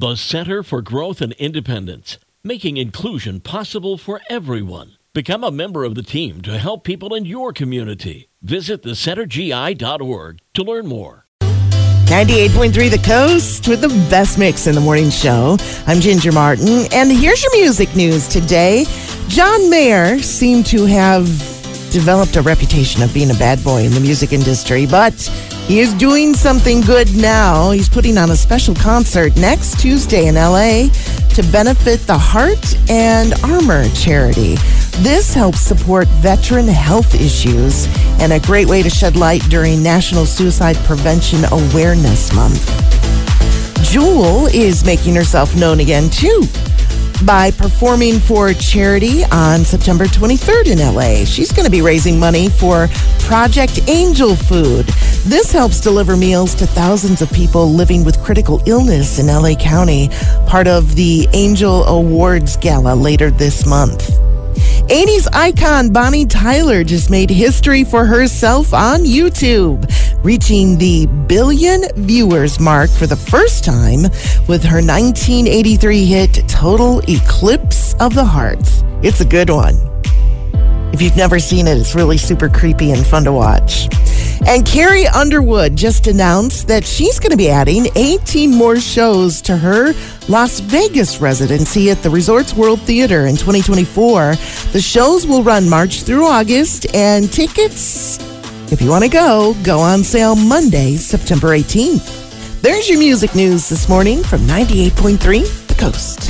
The Center for Growth and Independence, making inclusion possible for everyone. Become a member of the team to help people in your community. Visit thecentergi.org to learn more. 98.3 The Coast with the best mix in the morning show. I'm Ginger Martin, and here's your music news today. John Mayer seemed to have developed a reputation of being a bad boy in the music industry, but he is doing something good now. He's putting on a special concert next Tuesday in LA to benefit the Heart and Armor charity. This helps support veteran health issues and a great way to shed light during National Suicide Prevention Awareness Month. Jewel is making herself known again, too, by performing for charity on September 23rd in LA. She's going to be raising money for Project Angel Food. This helps deliver meals to thousands of people living with critical illness in LA County, part of the Angel Awards Gala later this month. 80s icon Bonnie Tyler just made history for herself on YouTube, reaching the billion viewers mark for the first time with her 1983 hit Total Eclipse of the Heart. It's a good one. If you've never seen it, it's really super creepy and fun to watch. And Carrie Underwood just announced that she's going to be adding 18 more shows to her Las Vegas residency at the Resorts World Theater in 2024. The shows will run March through August, and tickets, if you want to go, go on sale Monday, September 18th. There's your music news this morning from 98.3 The Coast.